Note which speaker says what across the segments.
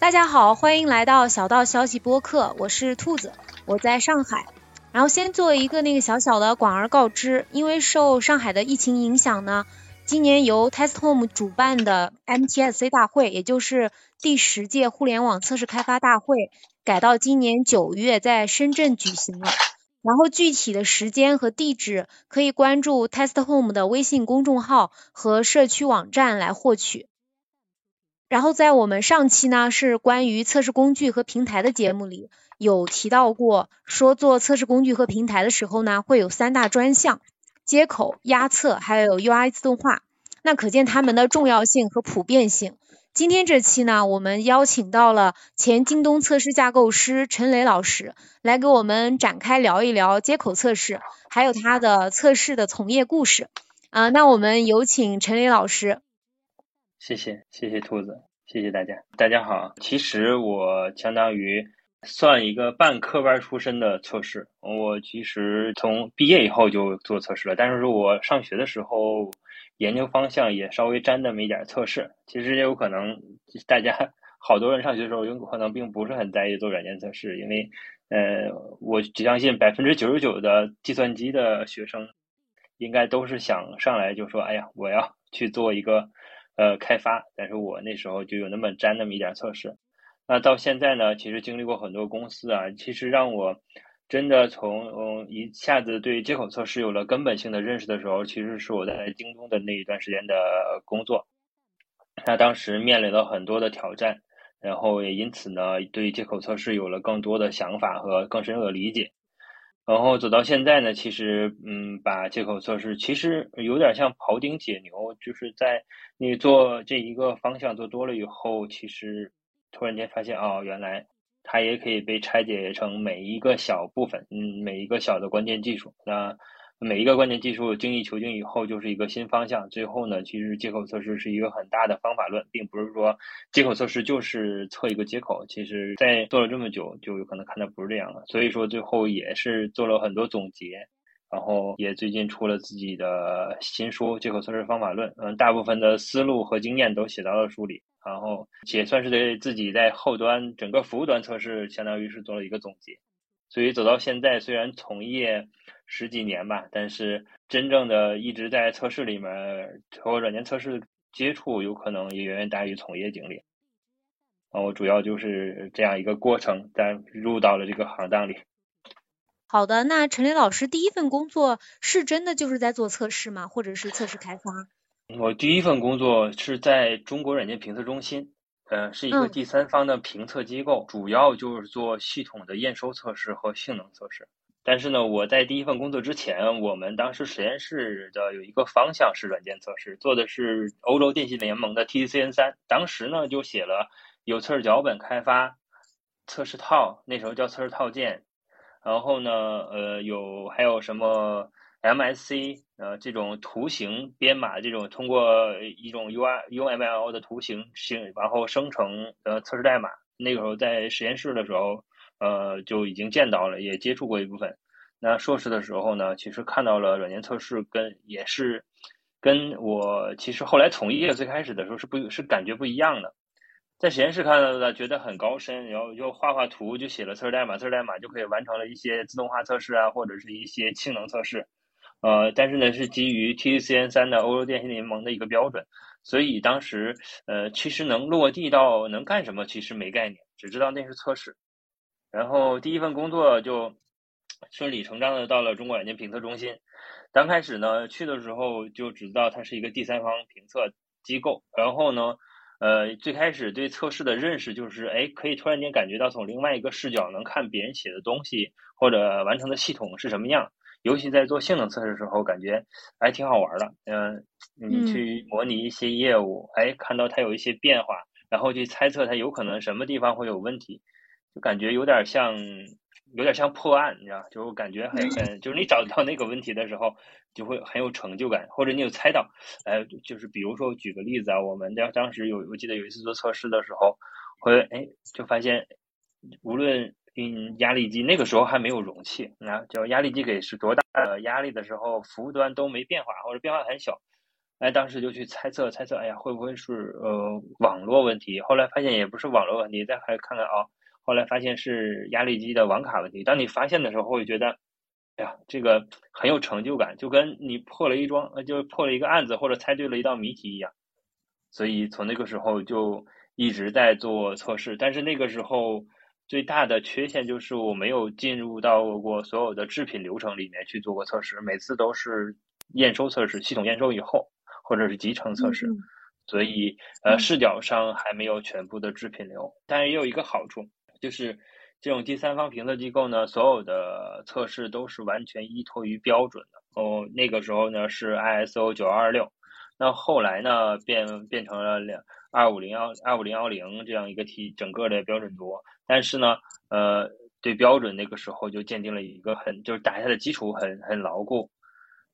Speaker 1: 大家好，欢迎来到小道消息播客，我是兔子，我在上海。然后先做一个那个小小的广而告之，因为受上海的疫情影响呢，今年由 Test Home 主办的 MTSC 大会，也就是第十届互联网测试开发大会，改到今年九月在深圳举行了。然后具体的时间和地址可以关注 Test Home 的微信公众号和社区网站来获取。然后在我们上期呢是关于测试工具和平台的节目里有提到过，说做测试工具和平台的时候呢会有三大专项：接口、压测还有 UI 自动化。那可见它们的重要性和普遍性。今天这期呢，我们邀请到了前京东测试架构师陈雷老师来给我们展开聊一聊接口测试，还有他的测试的从业故事。啊，那我们有请陈雷老师。
Speaker 2: 谢谢，谢谢兔子，谢谢大家。大家好，其实我相当于算一个半科班出身的测试。我其实从毕业以后就做测试了，但是说我上学的时候研究方向也稍微沾那么一点测试。其实也有可能大家 好多人上学的时候有可能并不是很在意做软件测试，因为呃，我只相信百分之九十九的计算机的学生应该都是想上来就说：“哎呀，我要去做一个。”呃，开发，但是我那时候就有那么沾那么一点测试。那到现在呢，其实经历过很多公司啊，其实让我真的从嗯一下子对接口测试有了根本性的认识的时候，其实是我在京东的那一段时间的工作。那当时面临了很多的挑战，然后也因此呢，对接口测试有了更多的想法和更深入的理解。然后走到现在呢，其实嗯，把接口测试其实有点像庖丁解牛，就是在你做这一个方向做多了以后，其实突然间发现哦，原来它也可以被拆解成每一个小部分，嗯，每一个小的关键技术那。每一个关键技术精益求精以后，就是一个新方向。最后呢，其实接口测试是一个很大的方法论，并不是说接口测试就是测一个接口。其实，在做了这么久，就有可能看到不是这样了。所以说，最后也是做了很多总结，然后也最近出了自己的新书《接口测试方法论》。嗯，大部分的思路和经验都写到了书里，然后也算是对自己在后端整个服务端测试，相当于是做了一个总结。所以走到现在，虽然从业十几年吧，但是真正的一直在测试里面和软件测试接触，有可能也远远大于从业经历。啊，我主要就是这样一个过程，在入到了这个行当里。
Speaker 1: 好的，那陈林老师第一份工作是真的就是在做测试吗？或者是测试开发？
Speaker 2: 我第一份工作是在中国软件评测中心。呃，是一个第三方的评测机构，主要就是做系统的验收测试和性能测试。但是呢，我在第一份工作之前，我们当时实验室的有一个方向是软件测试，做的是欧洲电信联盟的 TCN 三。当时呢，就写了有测试脚本开发、测试套，那时候叫测试套件。然后呢，呃，有还有什么？MSC 呃，这种图形编码，这种通过一种 UI UML 的图形形，然后生成呃测试代码。那个时候在实验室的时候，呃就已经见到了，也接触过一部分。那硕士的时候呢，其实看到了软件测试，跟也是跟我其实后来从业最开始的时候是不，是感觉不一样的。在实验室看到的觉得很高深，然后就画画图，就写了测试代码，测试代码就可以完成了一些自动化测试啊，或者是一些性能测试。呃，但是呢，是基于 TCN 三的欧洲电信联盟的一个标准，所以当时呃，其实能落地到能干什么，其实没概念，只知道那是测试。然后第一份工作就顺理成章的到了中国软件评测中心。刚开始呢，去的时候就只知道它是一个第三方评测机构。然后呢，呃，最开始对测试的认识就是，哎，可以突然间感觉到从另外一个视角能看别人写的东西或者完成的系统是什么样。尤其在做性能测试的时候，感觉还挺好玩的。嗯，你去模拟一些业务，哎，看到它有一些变化，然后去猜测它有可能什么地方会有问题，就感觉有点像，有点像破案，你知道？就感觉很很，就是你找到那个问题的时候，就会很有成就感，或者你有猜到，哎，就是比如说举个例子啊，我们当当时有，我记得有一次做测试的时候，会哎，就发现无论。嗯，压力机那个时候还没有容器，那叫压力机给是多大的压力的时候，服务端都没变化或者变化很小，哎，当时就去猜测猜测，哎呀，会不会是呃网络问题？后来发现也不是网络问题，再还看看啊，后来发现是压力机的网卡问题。当你发现的时候，会觉得，哎呀，这个很有成就感，就跟你破了一桩，呃，就破了一个案子或者猜对了一道谜题一样。所以从那个时候就一直在做测试，但是那个时候最大的缺陷就是我没有进入到过所有的制品流程里面去做过测试，每次都是验收测试，系统验收以后。或者是集成测试，所以呃视角上还没有全部的制品流，但是也有一个好处，就是这种第三方评测机构呢，所有的测试都是完全依托于标准的。哦，那个时候呢是 ISO 九二六，那后来呢变变成了两二五零幺二五零幺零这样一个体整个的标准图，但是呢呃对标准那个时候就鉴定了一个很就是打下的基础很很牢固。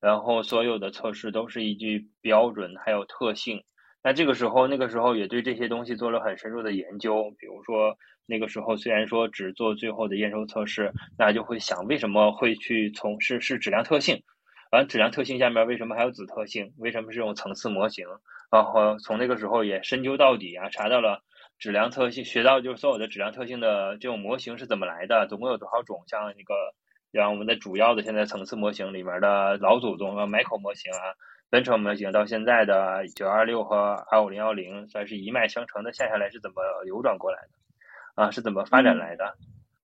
Speaker 2: 然后所有的测试都是依据标准还有特性。那这个时候，那个时候也对这些东西做了很深入的研究。比如说，那个时候虽然说只做最后的验收测试，那就会想为什么会去从事是质量特性？完质量特性下面为什么还有子特性？为什么是这种层次模型？然后从那个时候也深究到底啊，查到了质量特性，学到就是所有的质量特性的这种模型是怎么来的，总共有多少种？像那个。像我们的主要的现在层次模型里面的老祖宗啊，Micro 模型啊，奔驰模型到现在的九二六和二五零幺零，算是一脉相承的，下下来是怎么流转过来的？啊，是怎么发展来的？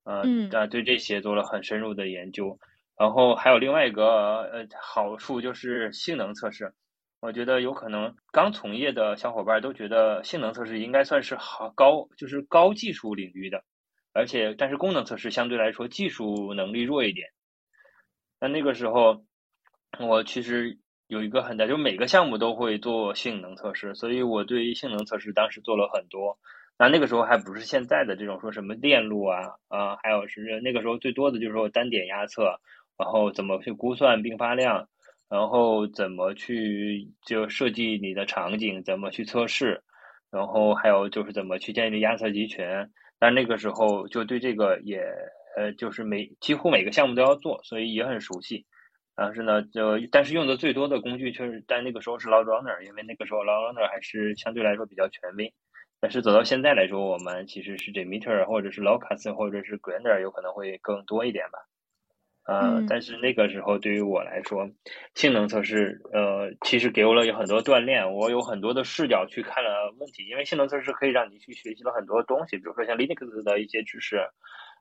Speaker 2: 嗯，啊，对这些做了很深入的研究。然后还有另外一个呃好处就是性能测试，我觉得有可能刚从业的小伙伴都觉得性能测试应该算是好高，就是高技术领域的。而且，但是功能测试相对来说技术能力弱一点。那那个时候，我其实有一个很大，就每个项目都会做性能测试，所以我对于性能测试当时做了很多。那那个时候还不是现在的这种说什么链路啊，啊，还有是那个时候最多的就是说单点压测，然后怎么去估算并发量，然后怎么去就设计你的场景，怎么去测试，然后还有就是怎么去建立压测集群。但那个时候就对这个也呃，就是每几乎每个项目都要做，所以也很熟悉。但是呢，就但是用的最多的工具确实，但那个时候是 Log Runner，因为那个时候 Log Runner 还是相对来说比较权威。但是走到现在来说，我们其实是 JMeter 或者是 Locus 或者是 Grander 有可能会更多一点吧。呃，但是那个时候对于我来说，性能测试呃，其实给我了有很多锻炼，我有很多的视角去看了问题。因为性能测试可以让你去学习了很多东西，比如说像 Linux 的一些知识，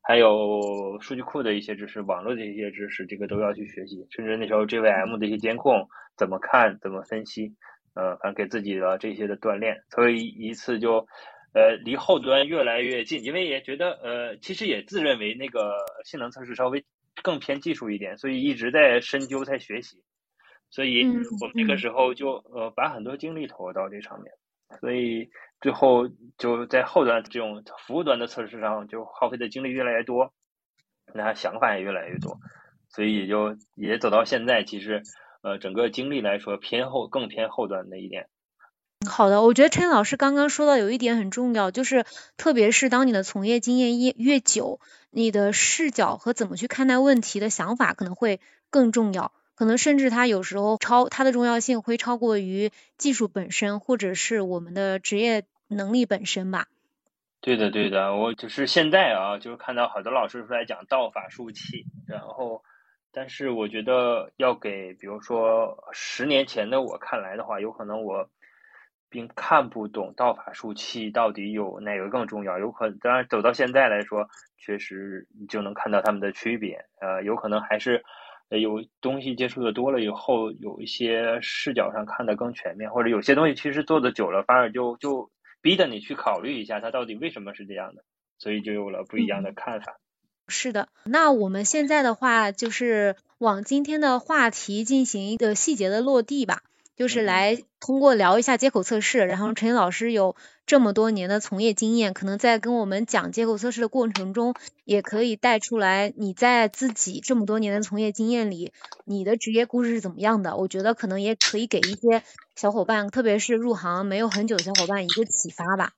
Speaker 2: 还有数据库的一些知识，网络的一些知识，这个都要去学习。甚至那时候 JVM 的一些监控怎么看、怎么分析，呃，反正给自己的这些的锻炼，所以一次就呃离后端越来越近，因为也觉得呃，其实也自认为那个性能测试稍微。更偏技术一点，所以一直在深究、在学习，所以我们那个时候就呃把很多精力投入到这上面，所以最后就在后端这种服务端的测试上就耗费的精力越来越多，那想法也越来越多，所以也就也走到现在，其实呃整个精力来说偏后更偏后端的一点。
Speaker 1: 好的，我觉得陈老师刚刚说到有一点很重要，就是特别是当你的从业经验越越久，你的视角和怎么去看待问题的想法可能会更重要，可能甚至它有时候超它的重要性会超过于技术本身，或者是我们的职业能力本身吧。
Speaker 2: 对的，对的，我就是现在啊，就是看到好多老师出来讲道法术器，然后，但是我觉得要给，比如说十年前的我看来的话，有可能我。并看不懂道法术器到底有哪个更重要？有可当然走到现在来说，确实就能看到他们的区别。呃，有可能还是有东西接触的多了以后，有一些视角上看的更全面，或者有些东西其实做的久了，反而就就逼着你去考虑一下它到底为什么是这样的，所以就有了不一样的看法。
Speaker 1: 是的，那我们现在的话就是往今天的话题进行一个细节的落地吧。就是来通过聊一下接口测试，然后陈老师有这么多年的从业经验，可能在跟我们讲接口测试的过程中，也可以带出来你在自己这么多年的从业经验里，你的职业故事是怎么样的？我觉得可能也可以给一些小伙伴，特别是入行没有很久的小伙伴一个启发吧。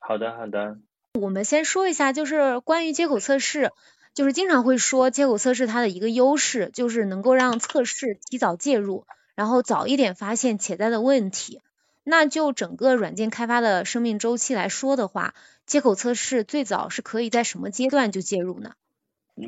Speaker 2: 好的，好的。
Speaker 1: 我们先说一下，就是关于接口测试，就是经常会说接口测试它的一个优势，就是能够让测试提早介入。然后早一点发现潜在的问题。那就整个软件开发的生命周期来说的话，接口测试最早是可以在什么阶段就介入呢？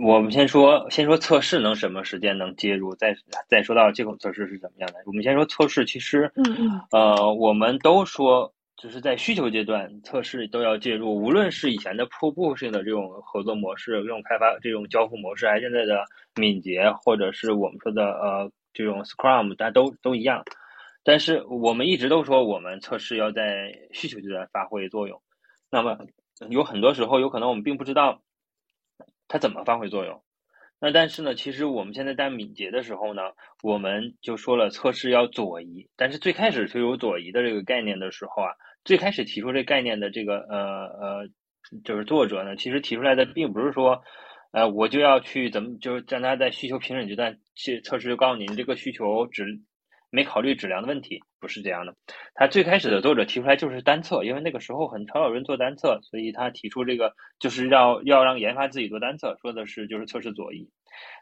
Speaker 2: 我们先说，先说测试能什么时间能介入，再再说到接口测试是怎么样的。我们先说测试，其实，
Speaker 1: 嗯嗯，
Speaker 2: 呃，我们都说就是在需求阶段测试都要介入，无论是以前的瀑布式的这种合作模式，这种开发这种交付模式，还是现在的敏捷，或者是我们说的呃这种 Scrum，大家都都一样。但是我们一直都说，我们测试要在需求阶段发挥作用。那么有很多时候，有可能我们并不知道它怎么发挥作用。那但是呢，其实我们现在在敏捷的时候呢，我们就说了测试要左移。但是最开始就有左移的这个概念的时候啊，最开始提出这概念的这个呃呃，就是作者呢，其实提出来的并不是说，呃，我就要去怎么，就是让他在需求评审阶段去测试，就告诉你这个需求只。没考虑质量的问题，不是这样的。他最开始的作者提出来就是单测，因为那个时候很少有人做单测，所以他提出这个就是要要让研发自己做单测，说的是就是测试左移。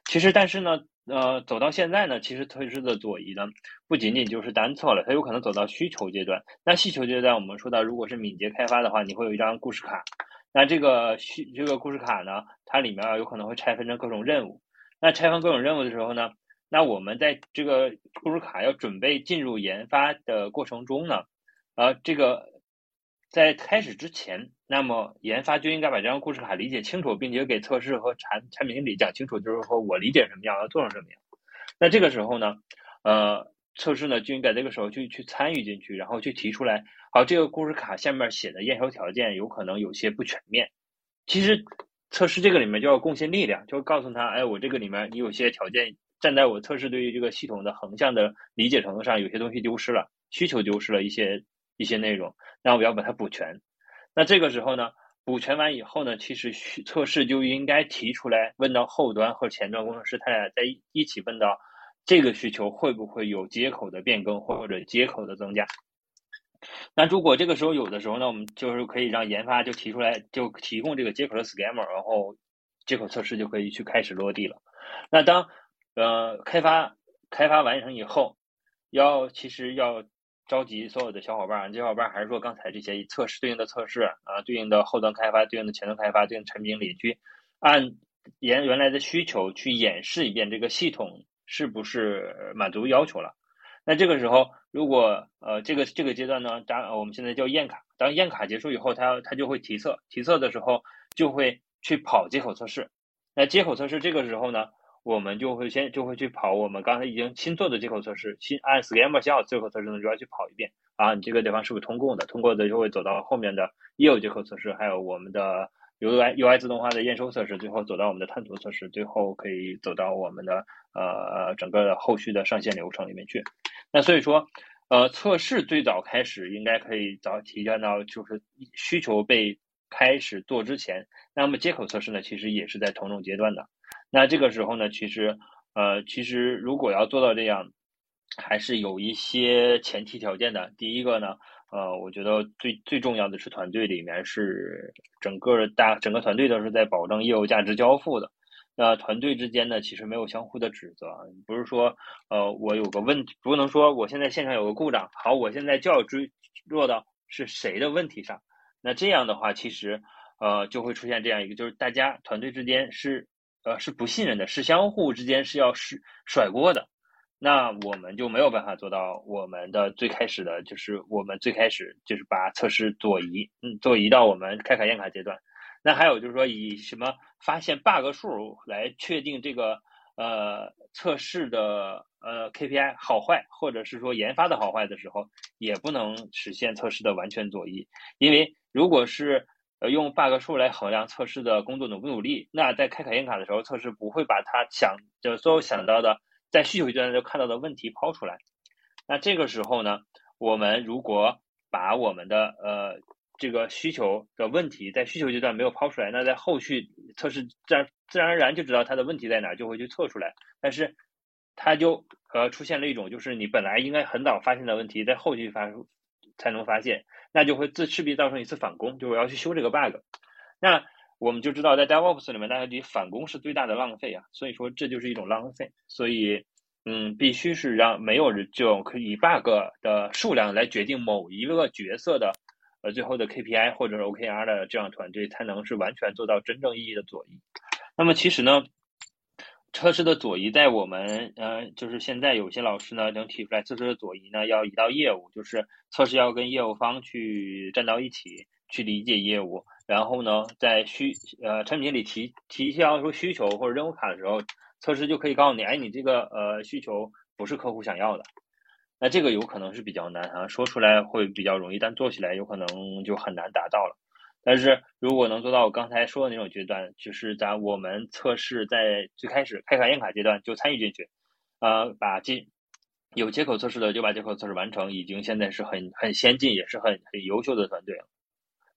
Speaker 2: 其实，但是呢，呃，走到现在呢，其实测试的左移呢，不仅仅就是单测了，它有可能走到需求阶段。那需求阶段，我们说到如果是敏捷开发的话，你会有一张故事卡。那这个需这个故事卡呢，它里面有可能会拆分成各种任务。那拆分各种任务的时候呢？那我们在这个故事卡要准备进入研发的过程中呢，呃，这个在开始之前，那么研发就应该把这张故事卡理解清楚，并且给测试和产产品经理讲清楚，就是说我理解什么样，要做成什么样。那这个时候呢，呃，测试呢就应该这个时候去去参与进去，然后去提出来，好，这个故事卡下面写的验收条件有可能有些不全面。其实测试这个里面就要贡献力量，就告诉他，哎，我这个里面你有些条件。站在我测试对于这个系统的横向的理解程度上，有些东西丢失了，需求丢失了一些一些内容，那我要把它补全。那这个时候呢，补全完以后呢，其实测试就应该提出来，问到后端和前端工程师，他俩在一起问到这个需求会不会有接口的变更或者接口的增加。那如果这个时候有的时候呢，我们就是可以让研发就提出来，就提供这个接口的 schema，然后接口测试就可以去开始落地了。那当呃，开发开发完成以后，要其实要召集所有的小伙伴，小伙伴还是说刚才这些测试对应的测试啊，对应的后端开发，对应的前端开发，对应产品经理去按原原来的需求去演示一遍这个系统是不是满足要求了。那这个时候，如果呃这个这个阶段呢，当我们现在叫验卡，当验卡结束以后，它它就会提测，提测的时候就会去跑接口测试。那接口测试这个时候呢？我们就会先就会去跑我们刚才已经新做的接口测试，新按 schema 写好接口测试呢，就要去跑一遍啊，你这个地方是不是通过的？通过的就会走到后面的业务接口测试，还有我们的 UI UI 自动化的验收测试，最后走到我们的探索测试，最后可以走到我们的呃整个的后续的上线流程里面去。那所以说，呃，测试最早开始应该可以早提前到就是需求被开始做之前，那么接口测试呢，其实也是在同种阶段的。那这个时候呢，其实，呃，其实如果要做到这样，还是有一些前提条件的。第一个呢，呃，我觉得最最重要的是团队里面是整个大整个团队都是在保证业务价值交付的。那团队之间呢，其实没有相互的指责，不是说，呃，我有个问题，不能说我现在现场有个故障，好，我现在就要追落到是谁的问题上。那这样的话，其实，呃，就会出现这样一个，就是大家团队之间是。呃，是不信任的，是相互之间是要是甩锅的，那我们就没有办法做到我们的最开始的，就是我们最开始就是把测试左移，嗯，左移到我们开卡验卡阶段。那还有就是说，以什么发现 bug 数来确定这个呃测试的呃 KPI 好坏，或者是说研发的好坏的时候，也不能实现测试的完全左移，因为如果是呃。用 bug 数来衡量测试的工作努不努力，那在开卡验卡的时候，测试不会把他想就所有想到的在需求阶段就看到的问题抛出来。那这个时候呢，我们如果把我们的呃这个需求的问题在需求阶段没有抛出来，那在后续测试自然自然而然就知道它的问题在哪，就会去测出来。但是它就呃出现了一种就是你本来应该很早发现的问题，在后续发才能发现。那就会自势必造成一次返工，就我要去修这个 bug。那我们就知道，在 DevOps 里面，大家觉反工是最大的浪费啊，所以说这就是一种浪费。所以嗯，必须是让没有这种可以 bug 的数量来决定某一个角色的呃最后的 KPI 或者是 OKR 的这样团队才能是完全做到真正意义的左移。那么其实呢，测试的左移在我们呃就是现在有些老师呢能提出来，测试的左移呢要移到业务，就是测试要跟业务方去站到一起去理解业务，然后呢在需呃产品经理提提交说需求或者任务卡的时候。测试就可以告诉你，哎，你这个呃需求不是客户想要的，那这个有可能是比较难啊，说出来会比较容易，但做起来有可能就很难达到了。但是如果能做到我刚才说的那种阶段，就是咱我们测试在最开始开卡验卡阶段就参与进去，呃，把接有接口测试的就把接口测试完成，已经现在是很很先进，也是很很优秀的团队了，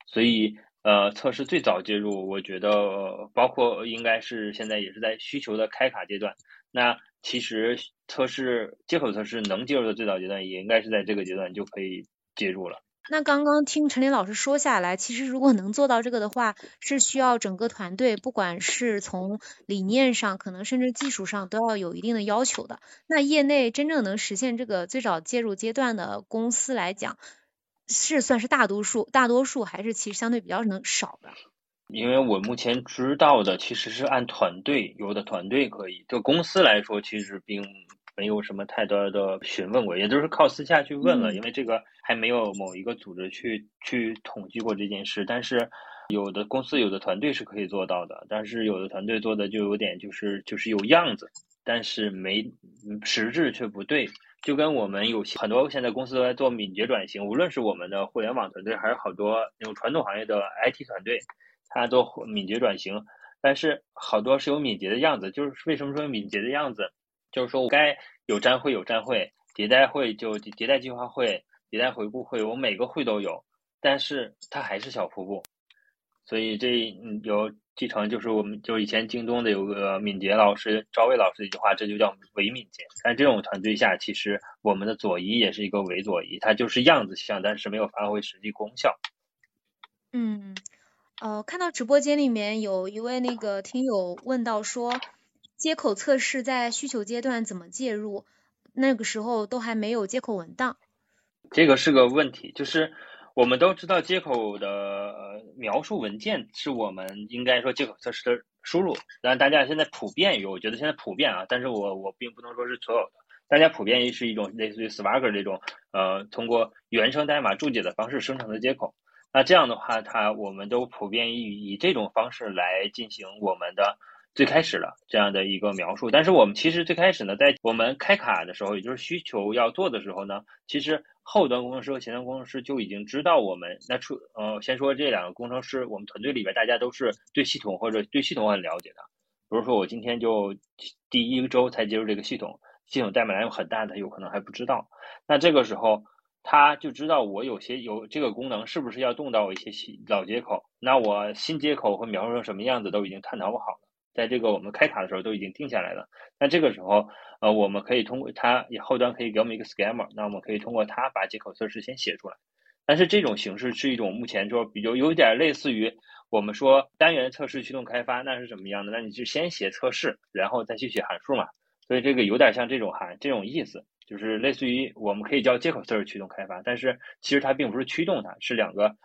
Speaker 2: 所以。呃，测试最早介入，我觉得包括应该是现在也是在需求的开卡阶段。那其实测试接口测试能介入的最早阶段，也应该是在这个阶段就可以介入了。
Speaker 1: 那刚刚听陈林老师说下来，其实如果能做到这个的话，是需要整个团队，不管是从理念上，可能甚至技术上都要有一定的要求的。那业内真正能实现这个最早介入阶段的公司来讲，是算是大多数，大多数还是其实相对比较能少的。
Speaker 2: 因为我目前知道的其实是按团队，有的团队可以，就公司来说其实并没有什么太多的询问过，也都是靠私下去问了，因为这个还没有某一个组织去去统计过这件事。但是有的公司有的团队是可以做到的，但是有的团队做的就有点就是就是有样子，但是没实质却不对。就跟我们有些很多现在公司都在做敏捷转型，无论是我们的互联网团队，还是好多那种传统行业的 IT 团队，它做敏捷转型，但是好多是有敏捷的样子。就是为什么说敏捷的样子？就是说我该有站会有站会，迭代会就迭代计划会，迭代回顾会，我每个会都有，但是它还是小瀑布。所以这有。继承就是我们就以前京东的有个敏捷老师赵卫老师的一句话，这就叫伪敏捷。但这种团队下，其实我们的左移也是一个伪左移，它就是样子像，但是没有发挥实际功效。
Speaker 1: 嗯，呃，看到直播间里面有一位那个听友问到说，接口测试在需求阶段怎么介入？那个时候都还没有接口文档。
Speaker 2: 这个是个问题，就是。我们都知道接口的描述文件是我们应该说接口测试的输入，但大家现在普遍于，我觉得现在普遍啊，但是我我并不能说是所有的，大家普遍于是一种类似于 Swagger 这种，呃，通过原生代码注解的方式生成的接口。那这样的话，它我们都普遍以以这种方式来进行我们的。最开始的这样的一个描述，但是我们其实最开始呢，在我们开卡的时候，也就是需求要做的时候呢，其实后端工程师和前端工程师就已经知道我们那出呃，先说这两个工程师，我们团队里边大家都是对系统或者对系统很了解的。比如说我今天就第一周才接入这个系统，系统代码量很大，他有可能还不知道。那这个时候他就知道我有些有这个功能是不是要动到一些新老接口，那我新接口会描述成什么样子都已经探讨不好了。在这个我们开卡的时候都已经定下来了，那这个时候，呃，我们可以通过它，也后端可以给我们一个 schema，那我们可以通过它把接口测试先写出来。但是这种形式是一种目前就比较有点类似于我们说单元测试驱动开发，那是什么样的？那你就先写测试，然后再去写函数嘛。所以这个有点像这种函这种意思，就是类似于我们可以叫接口测试驱动开发，但是其实它并不是驱动它，是两个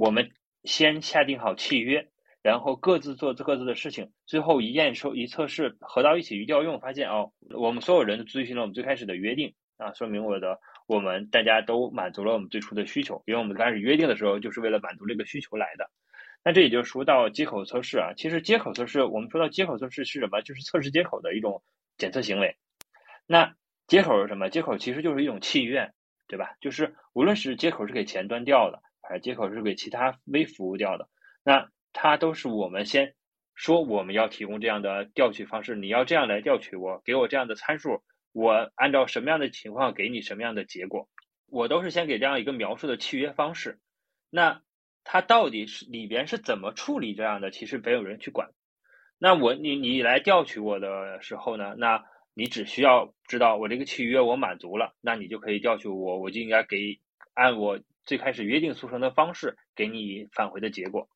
Speaker 2: 我们先下定好契约。然后各自做各自的事情，最后一验收一测试合到一起一调用，发现哦，我们所有人都遵循了我们最开始的约定啊，说明我的我们大家都满足了我们最初的需求，因为我们刚开始约定的时候就是为了满足这个需求来的。那这也就说到接口测试啊，其实接口测试我们说到接口测试是什么？就是测试接口的一种检测行为。那接口是什么？接口其实就是一种契约，对吧？就是无论是接口是给前端调的，还是接口是给其他微服务调的，那它都是我们先说我们要提供这样的调取方式，你要这样来调取我，给我这样的参数，我按照什么样的情况给你什么样的结果，我都是先给这样一个描述的契约方式。那它到底是里边是怎么处理这样的，其实没有人去管。那我你你来调取我的时候呢，那你只需要知道我这个契约我满足了，那你就可以调取我，我就应该给按我最开始约定俗成的方式给你返回的结果。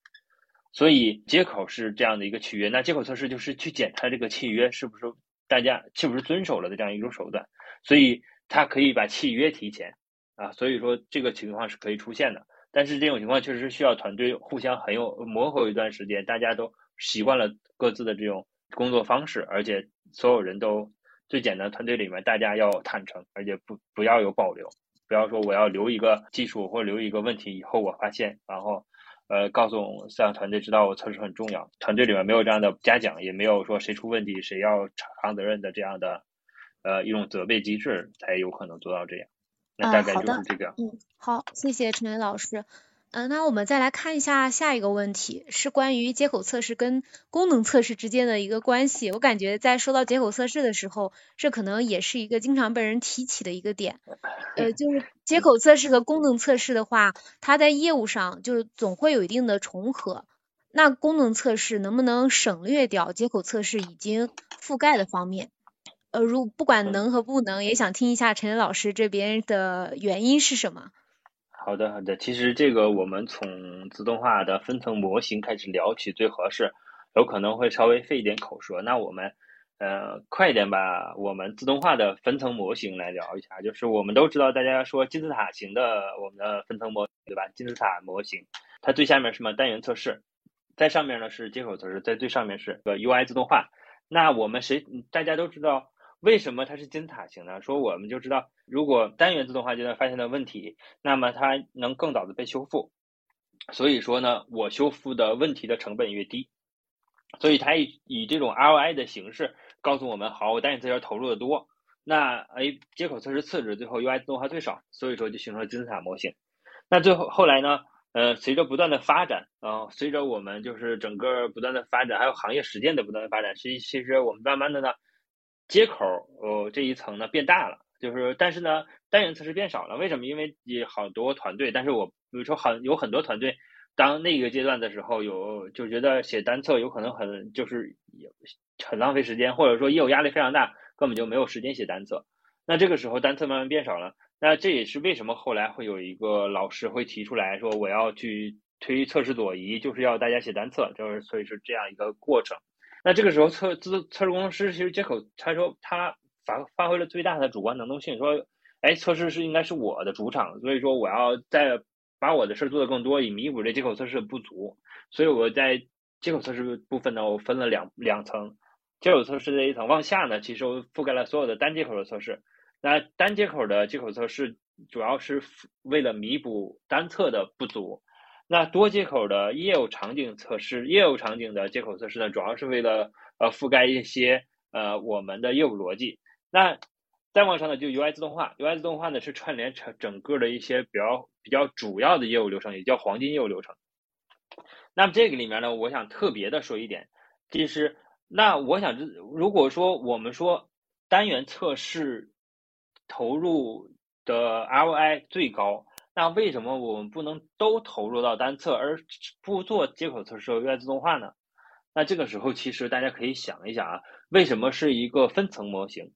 Speaker 2: 所以接口是这样的一个契约，那接口测试就是去检查这个契约是不是大家是不是遵守了的这样一种手段，所以它可以把契约提前啊，所以说这个情况是可以出现的。但是这种情况确实需要团队互相很有磨合一段时间，大家都习惯了各自的这种工作方式，而且所有人都最简单团队里面大家要坦诚，而且不不要有保留，不要说我要留一个技术或留一个问题以后我发现，然后呃告诉让团队知道我测试很重要，团队里面没有这样的嘉奖，也没有说谁出问题谁要扛责任的这样的呃一种责备机制，才有可能做到这样。那大概就是这个。
Speaker 1: 嗯，好，谢谢陈磊老师。嗯，那我们再来看一下下一个问题，是关于接口测试跟功能测试之间的一个关系。我感觉在说到接口测试的时候，这可能也是一个经常被人提起的一个点。呃，就是接口测试和功能测试的话，它在业务上就是总会有一定的重合。那功能测试能不能省略掉接口测试已经覆盖的方面？呃，如不管能和不能，也想听一下陈磊老师这边的原因是什么？
Speaker 2: 好的，好的。其实这个我们从自动化的分层模型开始聊起最合适，有可能会稍微费一点口舌。那我们呃快一点吧我们自动化的分层模型来聊一下。就是我们都知道，大家说金字塔型的我们的分层模对吧？金字塔模型，它最下面是什么？单元测试，在上面呢是接口测试，在最上面是个 UI 自动化。那我们谁大家都知道。为什么它是金字塔型呢？说我们就知道，如果单元自动化阶段发现的问题，那么它能更早的被修复。所以说呢，我修复的问题的成本越低，所以它以以这种 ROI 的形式告诉我们：好，我单元测试投入的多，那哎接口测试次之，最后 UI 自动化最少，所以说就形成了金字塔模型。那最后后来呢？呃，随着不断的发展啊，随着我们就是整个不断的发展，还有行业实践的不断的发展，其其实我们慢慢的呢。接口呃这一层呢变大了，就是但是呢单元测试变少了，为什么？因为也好多团队，但是我比如说很有很多团队，当那个阶段的时候有就觉得写单测有可能很就是很浪费时间，或者说业务压力非常大，根本就没有时间写单测。那这个时候单测慢慢变少了，那这也是为什么后来会有一个老师会提出来说我要去推测试左移，就是要大家写单测，就是所以是这样一个过程。那这个时候测自测试工程师其实接口，他说他发发挥了最大的主观能动性，说，哎，测试是应该是我的主场，所以说我要再把我的事儿做得更多，以弥补这接口测试的不足。所以我在接口测试部分呢，我分了两两层，接口测试这一层往下呢，其实我覆盖了所有的单接口的测试。那单接口的接口测试主要是为了弥补单侧的不足。那多接口的业务场景测试，业务场景的接口测试呢，主要是为了呃覆盖一些呃我们的业务逻辑。那再往上呢，就 UI 自动化，UI 自动化呢是串联成整个的一些比较比较主要的业务流程，也叫黄金业务流程。那么这个里面呢，我想特别的说一点，就是那我想，如果说我们说单元测试投入的 ROI 最高。那为什么我们不能都投入到单测，而不做接口测试和 UI 自动化呢？那这个时候，其实大家可以想一想啊，为什么是一个分层模型？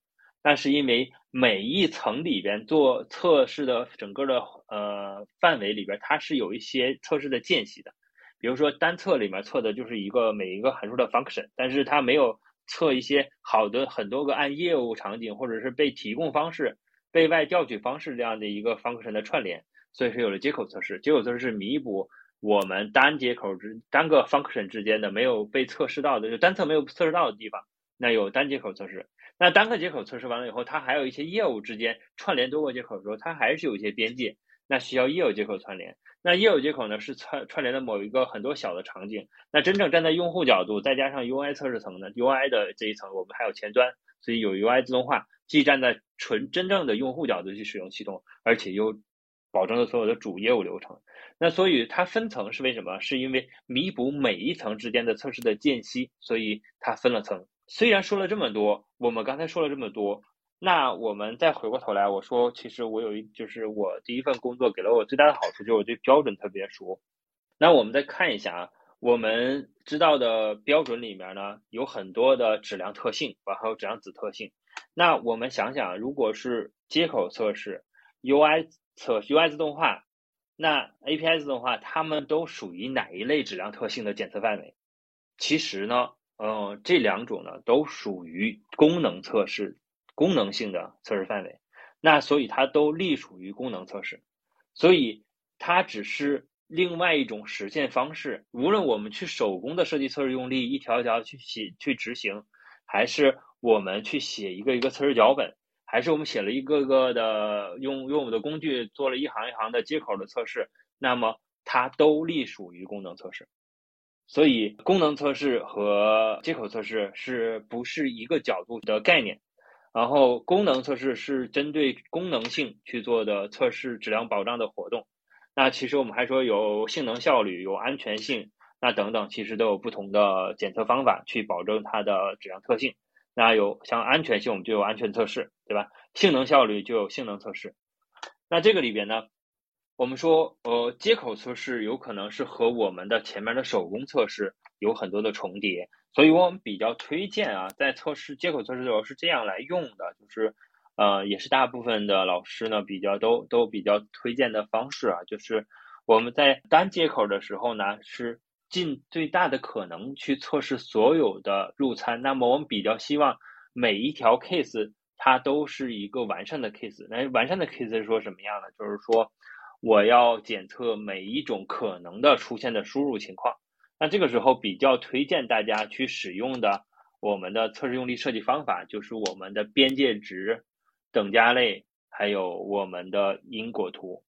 Speaker 2: 那是因为每一层里边做测试的整个的呃范围里边，它是有一些测试的间隙的。比如说单测里面测的就是一个每一个函数的 function，但是它没有测一些好的很多个按业务场景或者是被提供方式、被外调取方式这样的一个 function 的串联。所以是有了接口测试，接口测试是弥补我们单接口之单个 function 之间的没有被测试到的，就单侧没有测试到的地方，那有单接口测试。那单个接口测试完了以后，它还有一些业务之间串联多个接口的时候，它还是有一些边界，那需要业务接口串联。那业务接口呢是串串联的某一个很多小的场景。那真正站在用户角度，再加上 UI 测试层呢，UI 的这一层我们还有前端，所以有 UI 自动化，既站在纯真正的用户角度去使用系统，而且又。保证了所有的主业务流程，那所以它分层是为什么？是因为弥补每一层之间的测试的间隙，所以它分了层。虽然说了这么多，我们刚才说了这么多，那我们再回过头来，我说其实我有一，就是我第一份工作给了我最大的好处，就是我对标准特别熟。那我们再看一下啊，我们知道的标准里面呢，有很多的质量特性，还有质量子特性。那我们想想，如果是接口测试，UI。测 UI 自动化，那 API 自动化，它们都属于哪一类质量特性的检测范围？其实呢，呃，这两种呢都属于功能测试、功能性的测试范围，那所以它都隶属于功能测试，所以它只是另外一种实现方式。无论我们去手工的设计测试用例，一条一条去写去执行，还是我们去写一个一个测试脚本，还是我们写了一个个的用用我们的工具做了一行一行的接口的测试，那么它都隶属于功能测试。所以，功能测试和接口测试是不是一个角度的概念？然后，功能测试是针对功能性去做的测试质量保障的活动。那其实我们还说有性能效率、有安全性，那等等，其实都有不同的检测方法去保证它的质量特性。那有像安全性，我们就有安全测试，对吧？性能效率就有性能测试。那这个里边呢？我们说，呃，接口测试有可能是和我们的前面的手工测试有很多的重叠，所以我们比较推荐啊，在测试接口测试的时候是这样来用的，就是，呃，也是大部分的老师呢比较都都比较推荐的方式啊，就是我们在单接口的时候呢，是尽最大的可能去测试所有的入参，那么我们比较希望每一条 case 它都是一个完善的 case，那完善的 case 是说什么样的？就是说。我要检测每一种可能的出现的输入情况，那这个时候比较推荐大家去使用的我们的测试用例设计方法，就是我们的边界值、等价类，还有我们的因果图。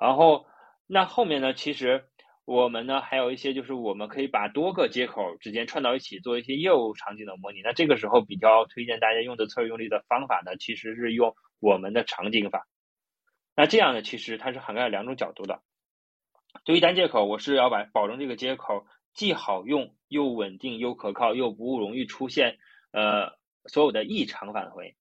Speaker 2: 然后那后面呢，其实我们呢还有一些，就是我们可以把多个接口之间串到一起做一些业务场景的模拟。那这个时候比较推荐大家用的测试用例的方法呢，其实是用我们的场景法。那这样呢，其实它是涵盖了两种角度的。对于单接口，我是要把保证这个接口既好用又稳定又可靠，又不容易出现呃所有的异常返回。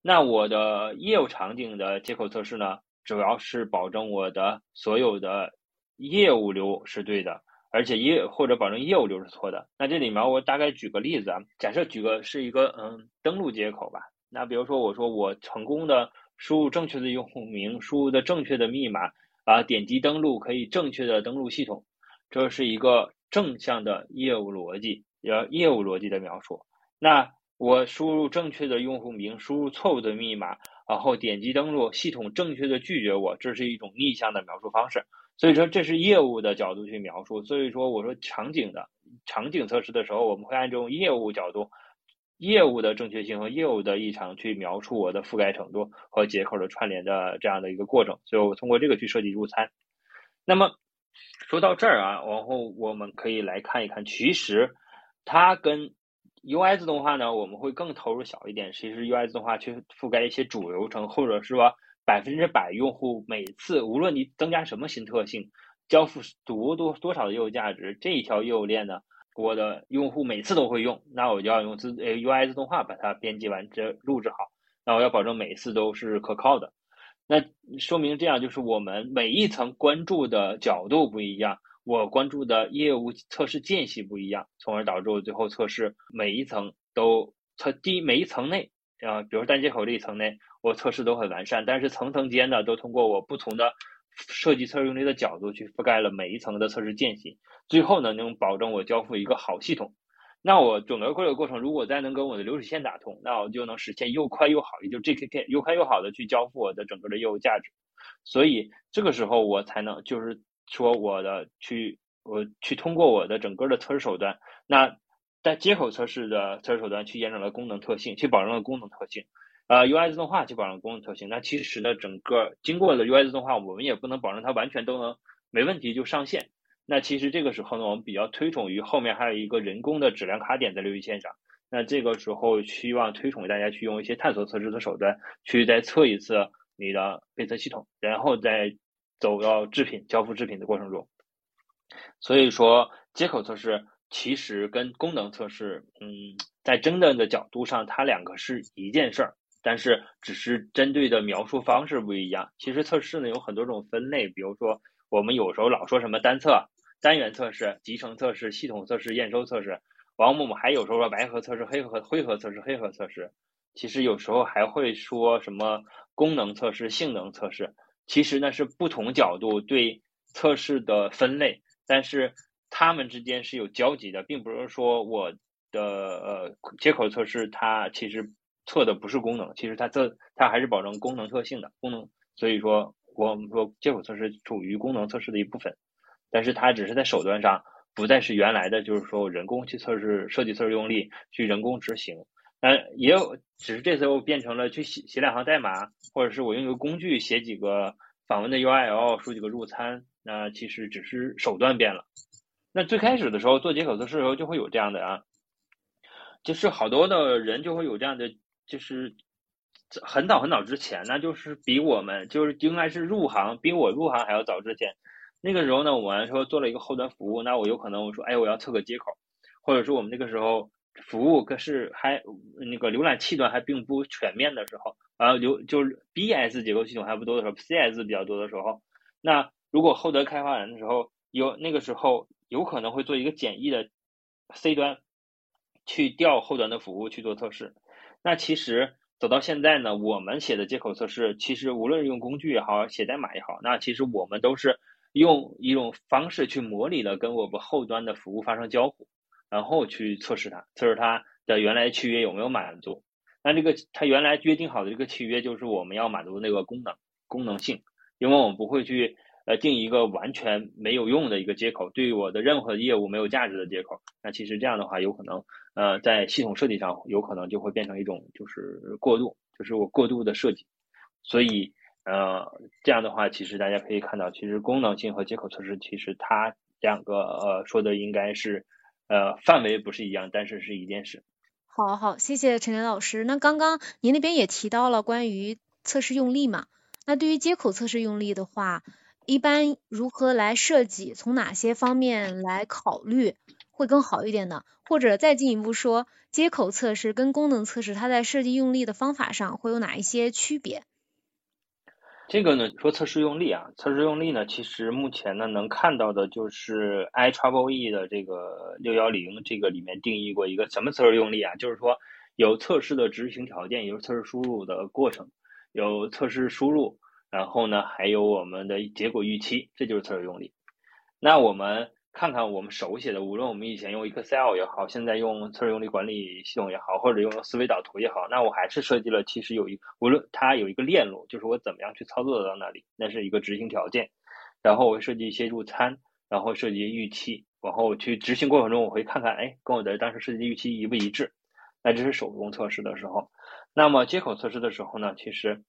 Speaker 2: 那我的业务场景的接口测试呢，主要是保证我的所有的业务流是对的，而且业或者保证业务流是错的。那这里面我大概举个例子啊，假设举个是一个嗯登录接口吧。那比如说我说我成功的。输入正确的用户名，输入的正确的密码，啊，点击登录可以正确的登录系统，这是一个正向的业务逻辑，要业务逻辑的描述。那我输入正确的用户名，输入错误的密码，然后点击登录，系统正确的拒绝我，这是一种逆向的描述方式。所以说这是业务的角度去描述。所以说我说场景的场景测试的时候，我们会按这种业务角度。业务的正确性和业务的异常去描述我的覆盖程度和接口的串联的这样的一个过程，所以我通过这个去设计入参。那么说到这儿啊，然后我们可以来看一看，其实它跟 UI 自动化呢，我们会更投入小一点。其实 UI 自动化去覆盖一些主流程，或者是说百分之百用户每次无论你增加什么新特性，交付多多多少的业务价值，这一条业务链呢？我的用户每次都会用，那我就要用自呃 UI 自动化把它编辑完，这录制好。那我要保证每一次都是可靠的。那说明这样就是我们每一层关注的角度不一样，我关注的业务测试间隙不一样，从而导致我最后测试每一层都测第一每一层内啊，比如说单接口这一层内，我测试都很完善，但是层层间呢，都通过我不同的。设计测试用例的角度去覆盖了每一层的测试间隙，最后呢能保证我交付一个好系统。那我整个过个过程，如果再能跟我的流水线打通，那我就能实现又快又好，也就 JKK 又快又好的去交付我的整个的业务价值。所以这个时候我才能就是说我的去我去通过我的整个的测试手段，那在接口测试的测试手段去验证了功能特性，去保证了功能特性。呃，UI 自动化去保证功能特性，那其实呢，整个经过了 UI 自动化，我们也不能保证它完全都能没问题就上线。那其实这个时候呢，我们比较推崇于后面还有一个人工的质量卡点在流水线上。那这个时候希望推崇大家去用一些探索测试的手段，去再测一次你的配测系统，然后再走到制品交付制品的过程中。所以说，接口测试其实跟功能测试，嗯，在真正的角度上，它两个是一件事儿。但是只是针对的描述方式不一样。其实测试呢有很多种分类，比如说我们有时候老说什么单测、单元测试、集成测试、系统测试、验收测试。往往我们还有时候说白盒测试、黑盒灰盒测试、黑盒测试。其实有时候还会说什么功能测试、性能测试。其实呢是不同角度对测试的分类，但是它们之间是有交集的，并不是说我的呃接口测试，它其实测的不是功能，其实它测它还是保证功能特性的功能。所以说，我们说接口测试属于功能测试的一部分，但是它只是在手段上不再是原来的，就是说人工去测试设计测试用力，去人工执行。那也有，只是这次又变成了去写写两行代码，或者是我用一个工具写几个访问的 URL，输几个入参。那其实只是手段变了。那最开始的时候做接口测试的时候就会有这样的啊，就是好多的人就会有这样的，就是很早很早之前呢，就是比我们就是应该是入行比我入行还要早之前。那个时候呢，我们说做了一个后端服务，那我有可能我说，哎，我要测个接口，或者说我们那个时候服务可是还那个浏览器端还并不全面的时候，啊，流就是 BS 结构系统还不多的时候，CS 比较多的时候，那如果后端开发人的时候有那个时候。有可能会做一个简易的 C 端去调后端的服务去做测试。那其实走到现在呢，我们写的接口测试，其实无论是用工具也好，写代码也好，那其实我们都是用一种方式去模拟了跟我们后端的服务发生交互，然后去测试它，测试它的原来契约有没有满足。那这个它原来约定好的这个契约，就是我们要满足那个功能功能性，因为我们不会去。呃，定一个完全没有用的一个接口，对于我的任何业务没有价值的接口，那其实这样的话，有可能呃，在系统设计上，有可能就会变成一种就是过度，就是我过度的设计。所以呃，这样的话，其实大家可以看到，其实功能性和接口测试，其实它两个呃说的应该是呃范围不是一样，但是是一件事。
Speaker 1: 好好，谢谢陈林老师。那刚刚您那边也提到了关于测试用力嘛？那对于接口测试用力的话。一般如何来设计？从哪些方面来考虑会更好一点呢？或者再进一步说，接口测试跟功能测试，它在设计用力的方法上会有哪一些区别？
Speaker 2: 这个呢，说测试用力啊，测试用力呢，其实目前呢能看到的就是 i trouble e 的这个六幺零这个里面定义过一个什么测试用力啊？就是说有测试的执行条件，有测试输入的过程，有测试输入。然后呢，还有我们的结果预期，这就是测试用力。那我们看看我们手写的，无论我们以前用 Excel 也好，现在用测试用力管理系统也好，或者用思维导图也好，那我还是设计了，其实有一无论它有一个链路，就是我怎么样去操作到那里，那是一个执行条件。然后我会设计一些入参，然后设计预期，往后去执行过程中，我会看看，哎，跟我的当时设计预期一不一致。那这是手工测试的时候。那么接口测试的时候呢，其实。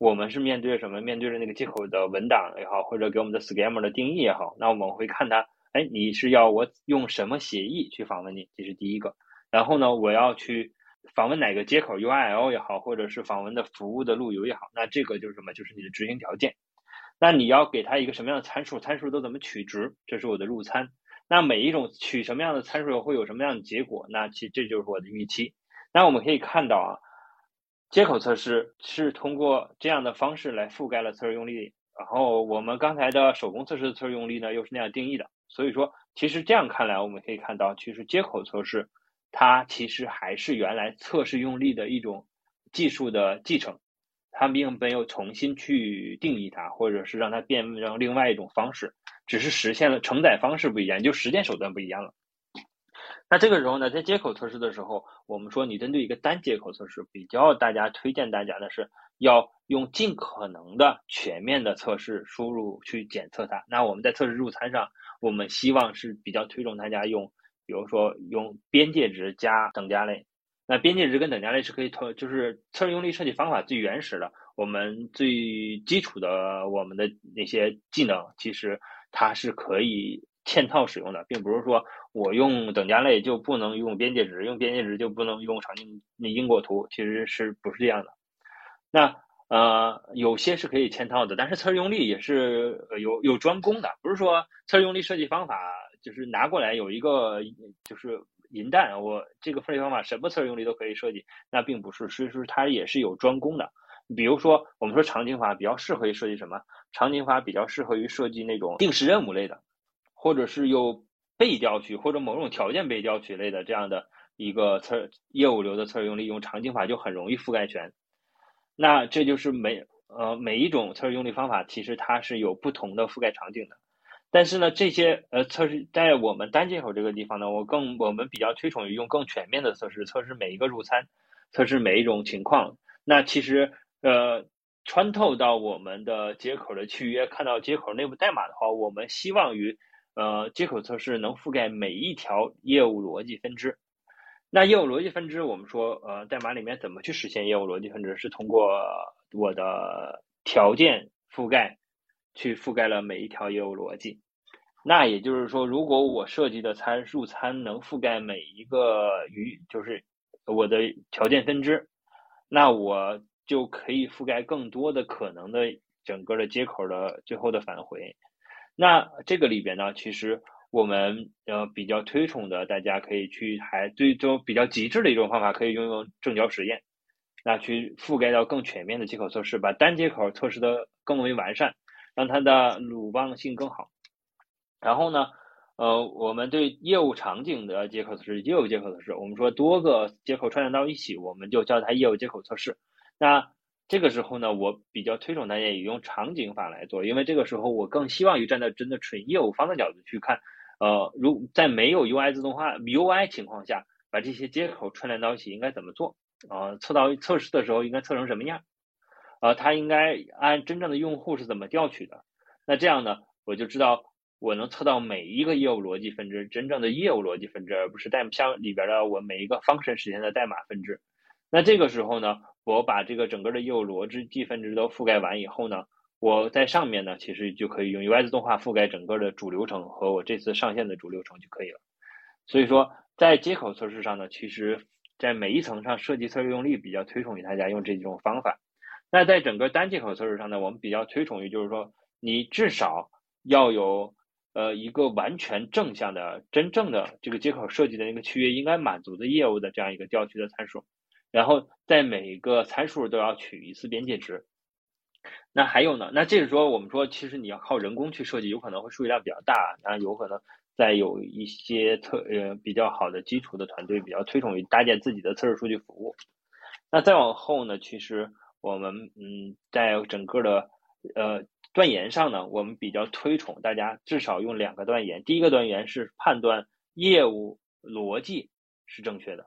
Speaker 2: 我们是面对什么？面对着那个接口的文档也好，或者给我们的 scammer 的定义也好，那我们会看它，哎，你是要我用什么协议去访问你？这是第一个。然后呢，我要去访问哪个接口 URL 也好，或者是访问的服务的路由也好，那这个就是什么？就是你的执行条件。那你要给它一个什么样的参数？参数都怎么取值？这是我的入参。那每一种取什么样的参数会有什么样的结果？那其这就是我的预期。那我们可以看到啊。接口测试是通过这样的方式来覆盖了测试用力，然后我们刚才的手工测试的测试用力呢，又是那样定义的。所以说，其实这样看来，我们可以看到，其实接口测试它其实还是原来测试用力的一种技术的继承，它并没有重新去定义它，或者是让它变成另外一种方式，只是实现了承载方式不一样，就实践手段不一样了。那这个时候呢，在接口测试的时候，我们说你针对一个单接口测试，比较大家推荐大家的是要用尽可能的全面的测试输入去检测它。那我们在测试入参上，我们希望是比较推崇大家用，比如说用边界值加等价类。那边界值跟等价类是可以通，就是测试用力设计方法最原始的，我们最基础的我们的那些技能，其实它是可以嵌套使用的，并不是说。我用等价类就不能用边界值，用边界值就不能用场景那因果图，其实是不是这样的？那呃，有些是可以嵌套的，但是测试用力也是有有专攻的，不是说测试用力设计方法就是拿过来有一个就是银弹，我这个设计方法什么测试用力都可以设计，那并不是，所以说它也是有专攻的。比如说我们说场景法比较适合于设计什么？场景法比较适合于设计那种定时任务类的，或者是有。被调取或者某种条件被调取类的这样的一个测业务流的测试用力，用场景法就很容易覆盖全。那这就是每呃每一种测试用力方法，其实它是有不同的覆盖场景的。但是呢，这些呃测试在我们单接口这个地方呢，我更我们比较推崇于用更全面的测试，测试每一个入参，测试每一种情况。那其实呃穿透到我们的接口的契约，看到接口内部代码的话，我们希望于呃接口测试能覆盖每一条业务逻辑分支。那业务逻辑分支，我们说呃代码里面怎么去实现业务逻辑分支，是通过我的条件覆盖。去覆盖了每一条业务逻辑，那也就是说，如果我设计的参数参能覆盖每一个与就是我的条件分支，那我就可以覆盖更多的可能的整个的接口的最后的返回。那这个里边呢，其实我们呃比较推崇的，大家可以去还最终比较极致的一种方法，可以用用正交实验，那去覆盖到更全面的接口测试，把单接口测试的更为完善。让它的鲁棒性更好，然后呢，呃，我们对业务场景的接口测试，业务接口测试，我们说多个接口串联到一起，我们就叫它业务接口测试。那这个时候呢，我比较推崇大家也用场景法来做，因为这个时候我更希望于站在真的纯业务方的角度去看，呃，如在没有 UI 自动化 UI 情况下，把这些接口串联到一起应该怎么做？啊，测到测试的时候应该测成什么样？呃，它应该按真正的用户是怎么调取的？那这样呢，我就知道我能测到每一个业务逻辑分支，真正的业务逻辑分支，而不是代像里边的我每一个 function 实现的代码分支。那这个时候呢，我把这个整个的业务逻辑分支都覆盖完以后呢，我在上面呢，其实就可以用 UI 自动化覆盖整个的主流程和我这次上线的主流程就可以了。所以说，在接口测试上呢，其实在每一层上设计测试用例比较推崇于大家用这几种方法。那在整个单接口测试上呢，我们比较推崇于就是说，你至少要有呃一个完全正向的、真正的这个接口设计的那个区域应该满足的业务的这样一个调取的参数，然后在每一个参数都要取一次边界值。那还有呢？那这是说我们说，其实你要靠人工去设计，有可能会数据量比较大，那有可能再有一些特呃比较好的基础的团队比较推崇于搭建自己的测试数据服务。那再往后呢，其实。我们嗯，在整个的呃断言上呢，我们比较推崇大家至少用两个断言。第一个断言是判断业务逻辑是正确的，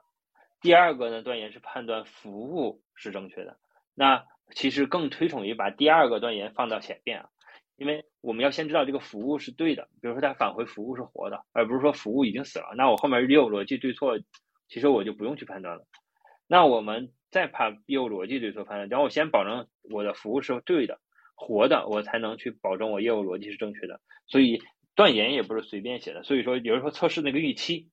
Speaker 2: 第二个呢断言是判断服务是正确的。那其实更推崇于把第二个断言放到前面啊，因为我们要先知道这个服务是对的，比如说它返回服务是活的，而不是说服务已经死了。那我后面业务逻辑对错，其实我就不用去判断了。那我们。再把业务逻辑对错判断，然后我先保证我的服务是对的、活的，我才能去保证我业务逻辑是正确的。所以断言也不是随便写的。所以说，有人说测试那个预期，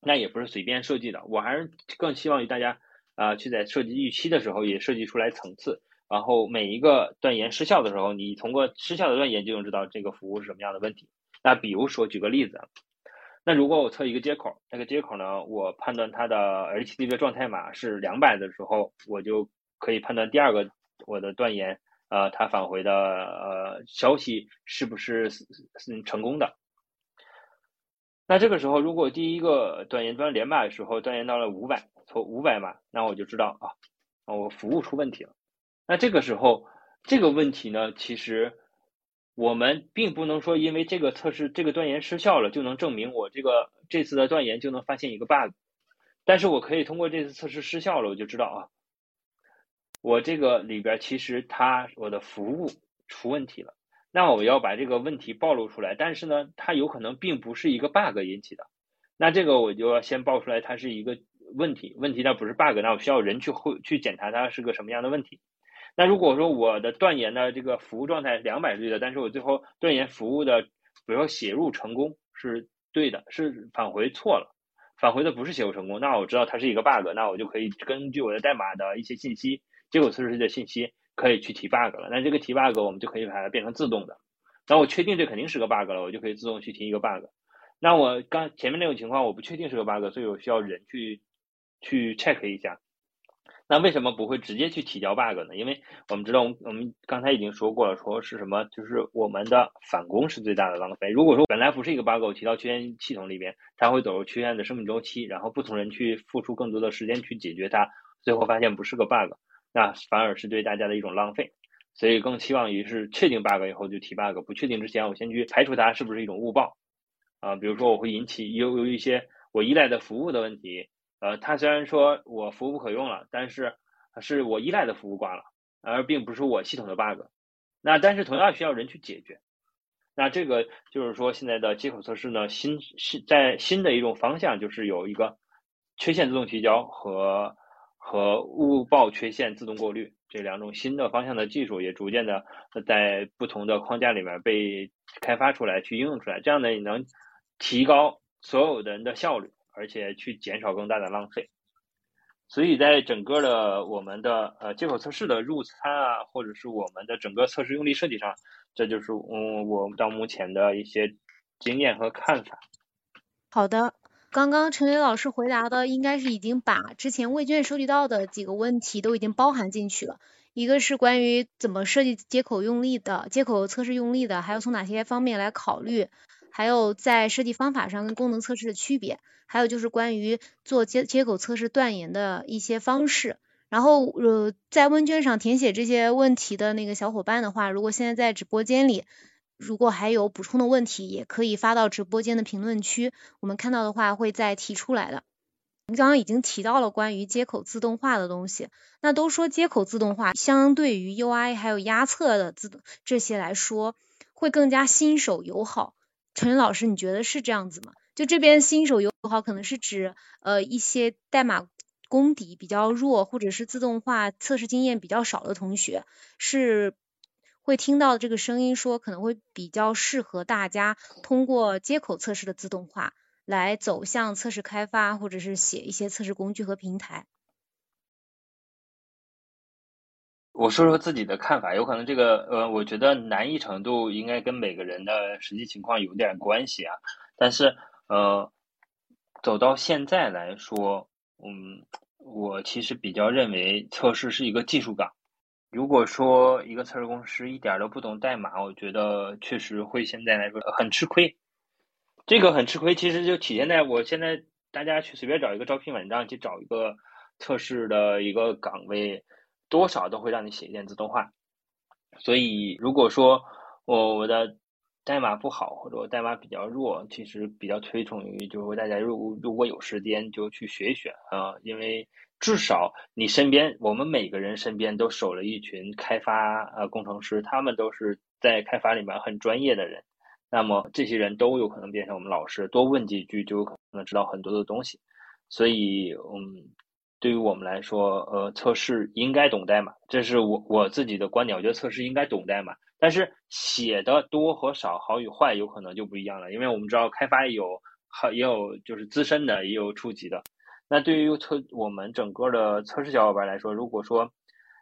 Speaker 2: 那也不是随便设计的。我还是更希望于大家啊，去在设计预期的时候也设计出来层次。然后每一个断言失效的时候，你通过失效的断言就能知道这个服务是什么样的问题。那比如说举个例子。那如果我测一个接口，那个接口呢，我判断它的 HTTP 状态码是两百的时候，我就可以判断第二个我的断言，呃，它返回的呃消息是不是是成功的。那这个时候，如果第一个断言端连码的时候断言到了五百，错五百码，那我就知道啊，我服务出问题了。那这个时候，这个问题呢，其实。我们并不能说，因为这个测试这个断言失效了，就能证明我这个这次的断言就能发现一个 bug。但是我可以通过这次测试失效了，我就知道啊，我这个里边其实它我的服务出问题了。那我要把这个问题暴露出来，但是呢，它有可能并不是一个 bug 引起的。那这个我就要先报出来，它是一个问题，问题它不是 bug，那我需要人去会去检查它是个什么样的问题。那如果说我的断言的这个服务状态两百是对的，但是我最后断言服务的，比如说写入成功是对的，是返回错了，返回的不是写入成功，那我知道它是一个 bug，那我就可以根据我的代码的一些信息，接口测试的信息，可以去提 bug 了。那这个提 bug 我们就可以把它变成自动的。那我确定这肯定是个 bug 了，我就可以自动去提一个 bug。那我刚前面那种情况我不确定是个 bug，所以我需要人去去 check 一下。那为什么不会直接去提交 bug 呢？因为我们知道，我们我们刚才已经说过了，说是什么，就是我们的返工是最大的浪费。如果说本来不是一个 bug，我提到曲线系统里边，它会走入曲线的生命周期，然后不同人去付出更多的时间去解决它，最后发现不是个 bug，那反而是对大家的一种浪费。所以更期望于是确定 bug 以后就提 bug，不确定之前我先去排除它是不是一种误报啊。比如说我会引起有有一些我依赖的服务的问题，呃，它虽然说我服务不可用了，但是是我依赖的服务挂了，而并不是我系统的 bug。那但是同样需要人去解决。那这个就是说现在的接口测试呢，新是在新的一种方向，就是有一个缺陷自动提交和。和误报缺陷自动过滤这两种新的方向的技术也逐渐的在不同的框架里面被开发出来，去应用出来，这样呢也能提高所有的人的效率，而且去减少更大的浪费。所以在整个的我们的呃接口测试的入参啊，或者是我们的整个测试用例设计上，这就是嗯我到目前的一些经验和看法。
Speaker 1: 好的。刚刚陈雷老师回答的应该是已经把之前问卷收集到的几个问题都已经包含进去了。一个是关于怎么设计接口用力的，接口测试用力的，还有从哪些方面来考虑，还有在设计方法上跟功能测试的区别，还有就是关于做接接口测试断言的一些方式。然后呃，在问卷上填写这些问题的那个小伙伴的话，如果现在在直播间里。如果还有补充的问题，也可以发到直播间的评论区，我们看到的话会再提出来的。您刚刚已经提到了关于接口自动化的东西，那都说接口自动化相对于 UI 还有压测的自动这些来说，会更加新手友好。陈老师，你觉得是这样子吗？就这边新手友好，可能是指呃一些代码功底比较弱，或者是自动化测试经验比较少的同学，是。会听到这个声音说，可能会比较适合大家通过接口测试的自动化来走向测试开发，或者是写一些测试工具和平台。
Speaker 2: 我说说自己的看法，有可能这个呃，我觉得难易程度应该跟每个人的实际情况有点关系啊。但是呃，走到现在来说，嗯，我其实比较认为测试是一个技术岗。如果说一个测试公司一点都不懂代码，我觉得确实会现在来说很吃亏。这个很吃亏，其实就体现在我现在大家去随便找一个招聘网站去找一个测试的一个岗位，多少都会让你写一点自动化。所以如果说我我的代码不好，或者我代码比较弱，其实比较推崇于就是大家如如果有时间就去学一学啊，因为。至少你身边，我们每个人身边都守了一群开发呃工程师，他们都是在开发里面很专业的人。那么这些人都有可能变成我们老师，多问几句就有可能知道很多的东西。所以，嗯，对于我们来说，呃，测试应该懂代码，这是我我自己的观点。我觉得测试应该懂代码，但是写的多和少，好与坏有可能就不一样了。因为我们知道开发有好也有就是资深的，也有初级的。那对于测我们整个的测试小伙伴来说，如果说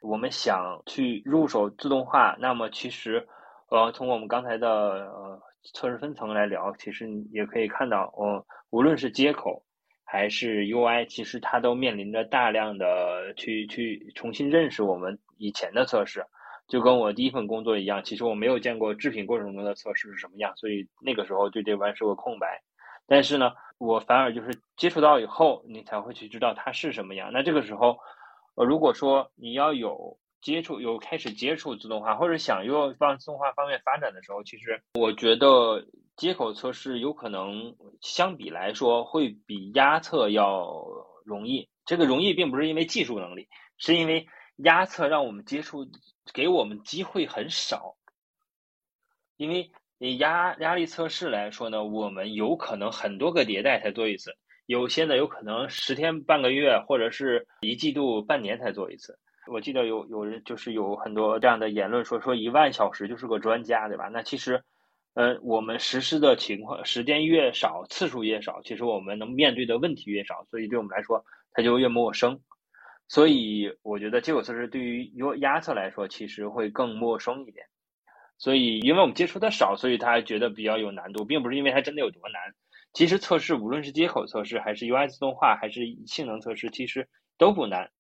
Speaker 2: 我们想去入手自动化，那么其实，呃，从我们刚才的呃测试分层来聊，其实也可以看到，呃，无论是接口还是 UI，其实它都面临着大量的去去重新认识我们以前的测试。就跟我第一份工作一样，其实我没有见过制品过程中的测试是什么样，所以那个时候对这关是个空白。但是呢，我反而就是接触到以后，你才会去知道它是什么样。那这个时候，呃，如果说你要有接触，有开始接触自动化，或者想又往自动化方面发展的时候，其实我觉得接口测试有可能相比来说会比压测要容易。这个容易并不是因为技术能力，是因为压测让我们接触，给我们机会很少，因为。以压压力测试来说呢，我们有可能很多个迭代才做一次，有些呢有可能十天半个月或者是一季度半年才做一次。我记得有有人就是有很多这样的言论说说一万小时就是个专家，对吧？那其实，呃，我们实施的情况时间越少，次数越少，其实我们能面对的问题越少，所以对我们来说它就越陌生。所以我觉得接口测试对于压测来说，其实会更陌生一点。所以，因为我们接触的少，所以他觉得比较有难度，并不是因为它真的有多难。其实测试，无论是接口测试，还是 UI 自动化，还是性能测试，其实都不难。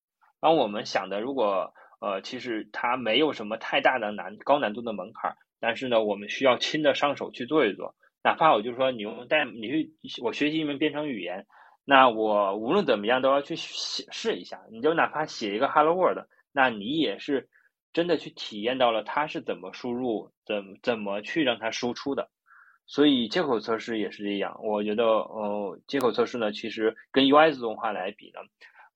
Speaker 2: 当我们想的，如果呃，其实它没有什么太大的难高难度的门槛，但是呢，我们需要亲的上手去做一做。哪怕我就说你用代，你去我学习一门编程语言，那我无论怎么样都要去写试一下。你就哪怕写一个 Hello World，那你也是。真的去体验到了它是怎么输入，怎怎么去让它输出的。所以接口测试也是这样，我觉得呃，接口测试呢，其实跟 UI 自动化来比呢，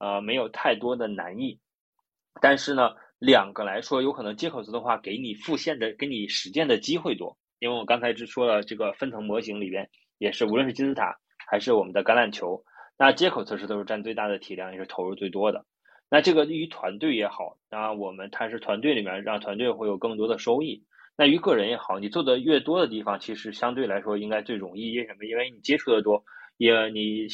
Speaker 2: 呃，没有太多的难易，但是呢，两个来说，有可能接口自动化给你复现的、给你实践的机会多，因为我刚才只说了这个分层模型里边，也是无论是金字塔还是我们的橄榄球，那接口测试都是占最大的体量，也是投入最多的。那这个对于团队也好，那我们它是团队里面让团队会有更多的收益。那于个人也好，你做的越多的地方，其实相对来说应该最容易。因为什么？因为你接触的多，也你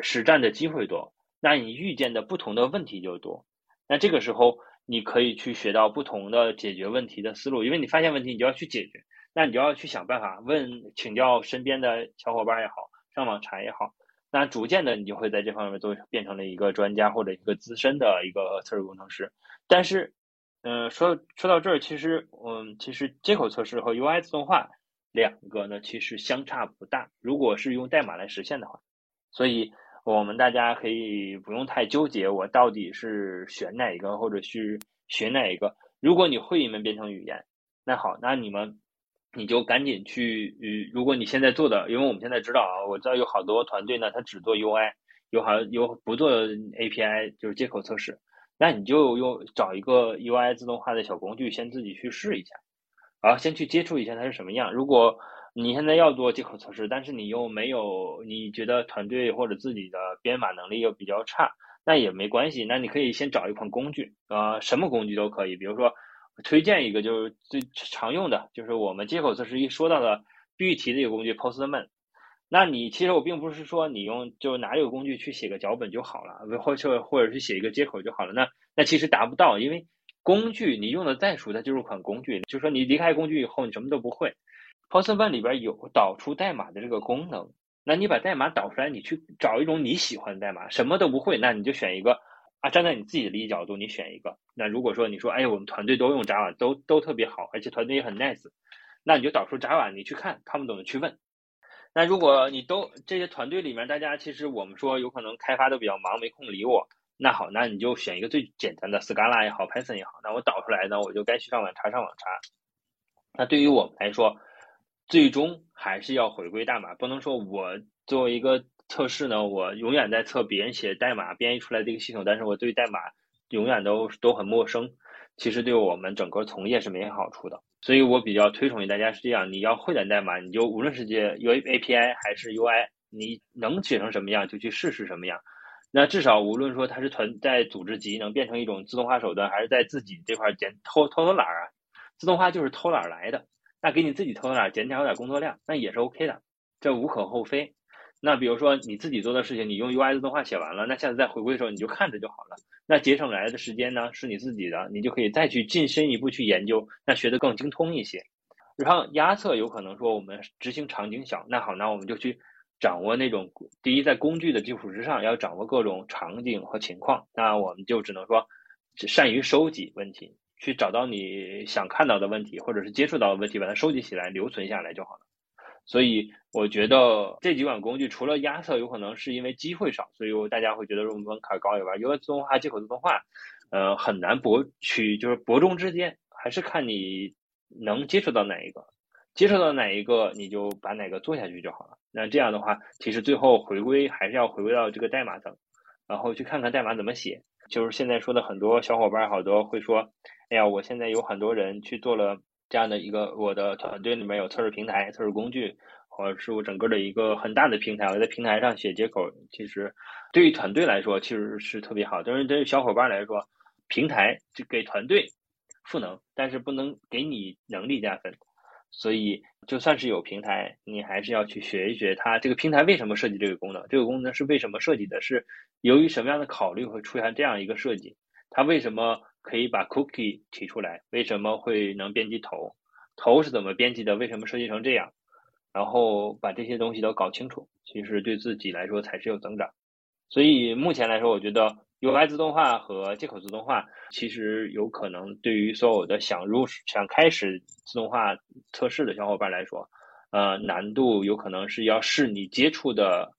Speaker 2: 实战的机会多，那你遇见的不同的问题就多。那这个时候，你可以去学到不同的解决问题的思路。因为你发现问题，你就要去解决，那你就要去想办法，问请教身边的小伙伴也好，上网查也好。那逐渐的，你就会在这方面都变成了一个专家或者一个资深的一个测试工程师。但是，嗯，说说到这儿，其实，嗯，其实接口测试和 UI 自动化两个呢，其实相差不大。如果是用代码来实现的话，所以我们大家可以不用太纠结，我到底是选哪一个，或者是学哪一个。如果你会一门编程语言，那好，那你们你就赶紧去，如果你现在做的，因为我们现在知道啊，我知道有好多团队呢，他只做 UI，有好有不做 API，就是接口测试。那你就用找一个 UI 自动化的小工具，先自己去试一下，然后先去接触一下它是什么样。如果你现在要做接口测试，但是你又没有，你觉得团队或者自己的编码能力又比较差，那也没关系。那你可以先找一款工具，呃，什么工具都可以。比如说，推荐一个就是最常用的，就是我们接口测试一说到的必须提的一个工具 Postman。那你其实我并不是说你用就拿这个工具去写个脚本就好了，或者或者是写一个接口就好了。那那其实达不到，因为工具你用的再熟，它就是款工具。就是说你离开工具以后，你什么都不会。Postman 里边有导出代码的这个功能，那你把代码导出来，你去找一种你喜欢的代码，什么都不会，那你就选一个啊，站在你自己的利益角度，你选一个。那如果说你说，哎，我们团队都用 Java，都都特别好，而且团队也很 nice，那你就导出 Java，你去看，看不懂的去问。那如果你都这些团队里面，大家其实我们说有可能开发都比较忙，没空理我。那好，那你就选一个最简单的 Scala 也好，Python 也好。那我导出来呢，我就该去上网查上网查。那对于我们来说，最终还是要回归代码，不能说我作为一个测试呢，我永远在测别人写代码编译出来的一个系统，但是我对代码永远都都很陌生。其实对我们整个从业是没好处的。所以我比较推崇于大家是这样：你要会点代码，你就无论是接 U A P I 还是 U I，你能写成什么样就去试试什么样。那至少无论说它是团在组织级能变成一种自动化手段，还是在自己这块减偷偷偷懒儿啊，自动化就是偷懒儿来的。那给你自己偷偷点减少点工作量，那也是 O K 的，这无可厚非。那比如说你自己做的事情，你用 UI 自动化写完了，那下次再回归的时候你就看着就好了。那节省来的时间呢是你自己的，你就可以再去进深一步去研究，那学得更精通一些。然后压测有可能说我们执行场景小，那好，那我们就去掌握那种第一在工具的基础之上要掌握各种场景和情况，那我们就只能说善于收集问题，去找到你想看到的问题或者是接触到的问题，把它收集起来留存下来就好了。所以我觉得这几款工具除了压测有可能是因为机会少，所以大家会觉得入门门槛高以外，因为自动化、接口自动化，呃，很难博取，就是伯仲之间，还是看你能接触到哪一个，接触到哪一个你就把哪个做下去就好了。那这样的话，其实最后回归还是要回归到这个代码层，然后去看看代码怎么写。就是现在说的很多小伙伴好多会说，哎呀，我现在有很多人去做了。这样的一个我的团队里面有测试平台、测试工具，或者是我整个的一个很大的平台。我在平台上写接口，其实对于团队来说其实是特别好。但是对于小伙伴来说，平台就给团队赋能，但是不能给你能力加分。所以就算是有平台，你还是要去学一学它这个平台为什么设计这个功能，这个功能是为什么设计的，是由于什么样的考虑会出现这样一个设计，它为什么？可以把 cookie 提出来，为什么会能编辑头？头是怎么编辑的？为什么设计成这样？然后把这些东西都搞清楚，其实对自己来说才是有增长。所以目前来说，我觉得 UI 自动化和接口自动化，其实有可能对于所有的想入想开始自动化测试的小伙伴来说，呃，难度有可能是要视你接触的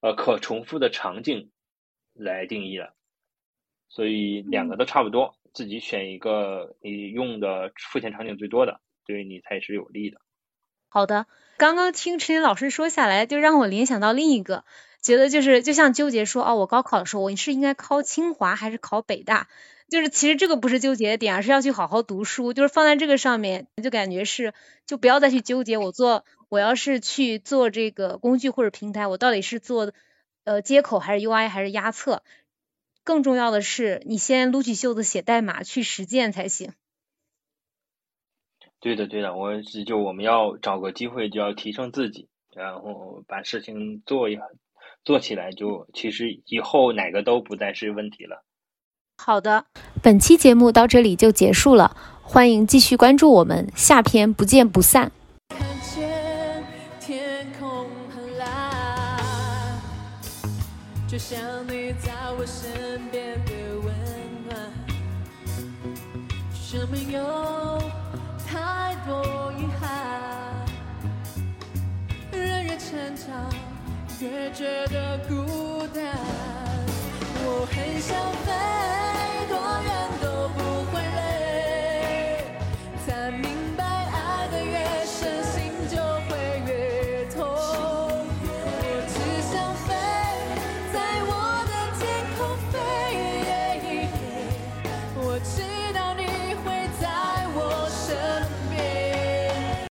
Speaker 2: 呃可重复的场景来定义的。所以两个都差不多。自己选一个你用的付钱场景最多的，对你才是有利的。
Speaker 1: 好的，刚刚听陈林老师说下来，就让我联想到另一个，觉得就是就像纠结说，哦，我高考的时候我是应该考清华还是考北大？就是其实这个不是纠结的点，而是要去好好读书，就是放在这个上面，就感觉是就不要再去纠结我做我要是去做这个工具或者平台，我到底是做呃接口还是 UI 还是压测？更重要的是，你先撸起袖子写代码去实践才行。
Speaker 2: 对的，对的，我就我们要找个机会就要提升自己，然后把事情做一做起来，就其实以后哪个都不再是问题了。
Speaker 1: 好的，本期节目到这里就结束了，欢迎继续关注我们，下篇不见不散。见天空很蓝，就像越觉得孤单，我很想飞。